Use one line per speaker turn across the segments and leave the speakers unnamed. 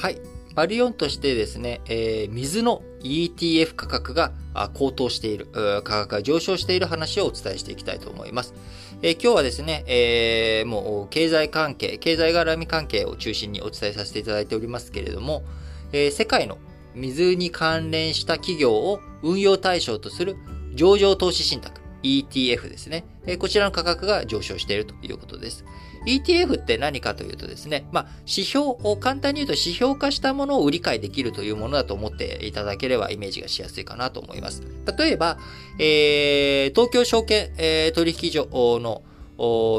はい。バリオンとしてですね、えー、水の ETF 価格が高騰している、価格が上昇している話をお伝えしていきたいと思います。えー、今日はですね、えー、もう経済関係、経済絡み関係を中心にお伝えさせていただいておりますけれども、えー、世界の水に関連した企業を運用対象とする上場投資信託、ETF ですね。こちらの価格が上昇しているということです。ETF って何かというとですね、まあ、指標を簡単に言うと指標化したものを売り買いできるというものだと思っていただければイメージがしやすいかなと思います。例えば、えー、東京証券、えー、取引所の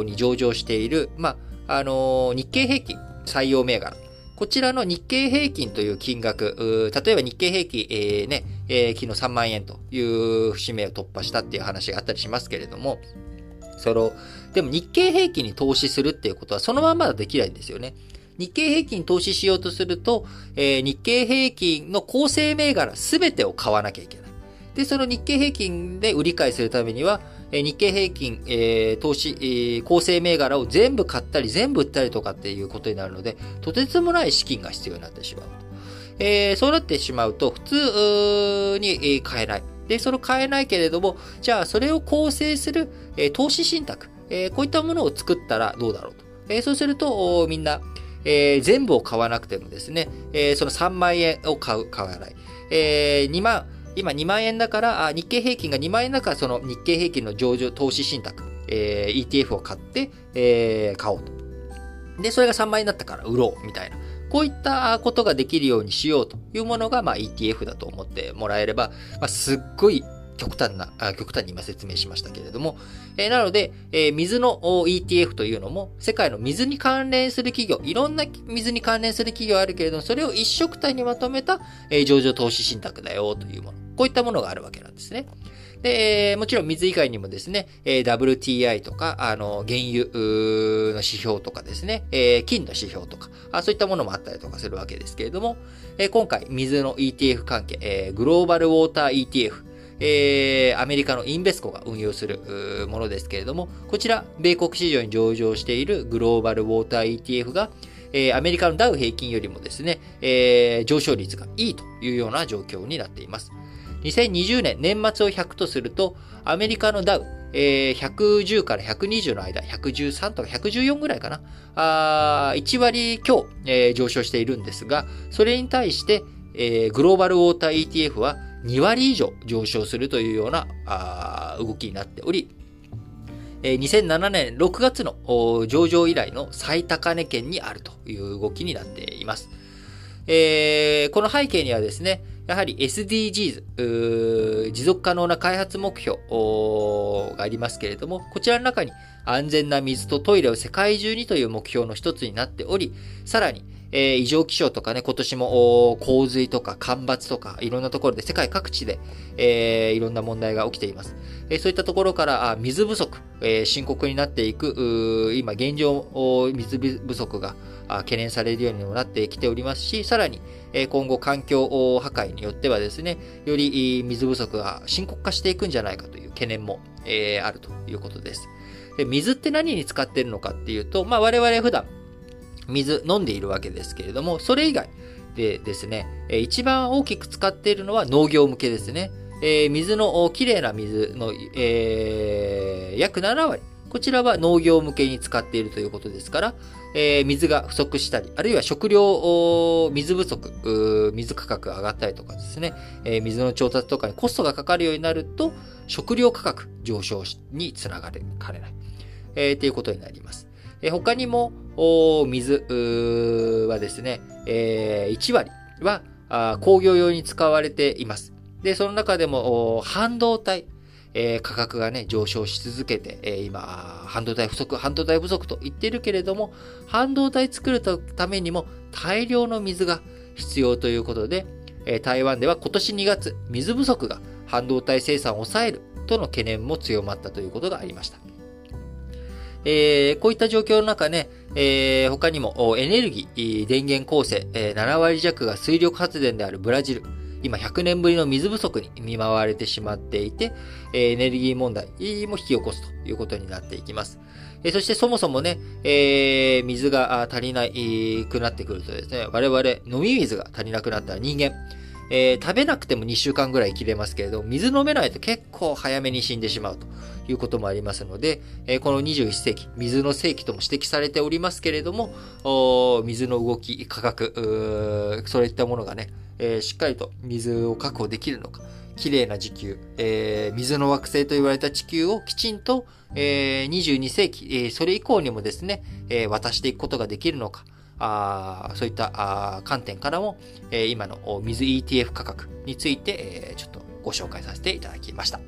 に上場している、まあ、あのー、日経平均採用銘柄。こちらの日経平均という金額、例えば日経平均、えー、ね、えー、昨日3万円という節目を突破したっていう話があったりしますけれども、その、でも日経平均に投資するっていうことはそのままできないんですよね。日経平均に投資しようとすると、えー、日経平均の構成銘柄すべてを買わなきゃいけない。で、その日経平均で売り買いするためには、えー、日経平均、えー、投資、えー、構成銘柄を全部買ったり全部売ったりとかっていうことになるので、とてつもない資金が必要になってしまうと。えー、そうなってしまうと、普通に買えない。で、それを買えないけれども、じゃあそれを構成する、えー、投資信託、えー、こういったものを作ったらどうだろうと。えー、そうすると、みんな、えー、全部を買わなくてもですね、えー、その3万円を買う、買わない。えー、2万、今2万円だから、あ日経平均が2万円だから、その日経平均の上場投資信託、えー、ETF を買って、えー、買おうと。で、それが3万円だったから売ろう、みたいな。こういったことができるようにしようというものが、まあ、ETF だと思ってもらえれば、まあ、すっごい極端な、極端に今説明しましたけれども、えー、なので、えー、水の ETF というのも、世界の水に関連する企業、いろんな水に関連する企業あるけれども、それを一色体にまとめた、えー、上場投資信託だよというもの。こういったものがあるわけなんですね。で、もちろん水以外にもですね、WTI とか、あの、原油の指標とかですね、金の指標とか、そういったものもあったりとかするわけですけれども、今回、水の ETF 関係、グローバルウォーター ETF、え、アメリカのインベスコが運用するものですけれども、こちら、米国市場に上場しているグローバルウォーター ETF が、え、アメリカのダウ平均よりもですね、え、上昇率がいいというような状況になっています。2020年年末を100とすると、アメリカのダウ、えー、110から120の間、113とか114ぐらいかな。あ1割強、えー、上昇しているんですが、それに対して、えー、グローバルウォーター ETF は2割以上上昇するというようなあ動きになっており、えー、2007年6月の上場以来の最高値圏にあるという動きになっています。えー、この背景にはですね、やはり SDGs、持続可能な開発目標がありますけれども、こちらの中に安全な水とトイレを世界中にという目標の一つになっており、さらに、えー、異常気象とかね、今年も洪水とか干ばつとか、いろんなところで世界各地で、えー、いろんな問題が起きています。えー、そういったところからあ水不足、えー、深刻になっていく、今現状、水不足が懸念されるようにもなってきておりますし、さらに、え今後環境破壊によってはですね、より水不足が深刻化していくんじゃないかという懸念も、えー、あるということです。で水って何に使ってるのかっていうと、まあ我々普段水飲んでいるわけですけれども、それ以外でですね、一番大きく使っているのは農業向けですね。えー、水の、きれいな水の、えー、約7割。こちらは農業向けに使っているということですから、えー、水が不足したり、あるいは食料、水不足、水価格が上がったりとかですね、えー、水の調達とかにコストがかかるようになると、食料価格上昇につながれかねない、えー、ということになります。えー、他にも、水はですね、えー、1割は工業用に使われています。で、その中でも半導体、えー、価格がね、上昇し続けて、えー、今、半導体不足、半導体不足と言っているけれども、半導体作るためにも大量の水が必要ということで、えー、台湾では今年2月、水不足が半導体生産を抑えるとの懸念も強まったということがありました。えー、こういった状況の中ね、えー、他にもエネルギー、電源構成、えー、7割弱が水力発電であるブラジル、今100年ぶりの水不足に見舞われてしまっていて、エネルギー問題も引き起こすということになっていきます。そしてそもそもね、えー、水が足りなくなってくるとですね、我々飲み水が足りなくなったら人間、えー、食べなくても2週間ぐらい生きれますけれど、水飲めないと結構早めに死んでしまうということもありますので、えー、この21世紀、水の世紀とも指摘されておりますけれども、水の動き、価格、そういったものがね、えー、しっかりと水を確保できるのか、綺麗な地球、えー、水の惑星と言われた地球をきちんと、えー、22世紀、えー、それ以降にもですね、え、渡していくことができるのか、あそういったあ観点からも、えー、今の水 ETF 価格について、えー、ちょっとご紹介させていただきました。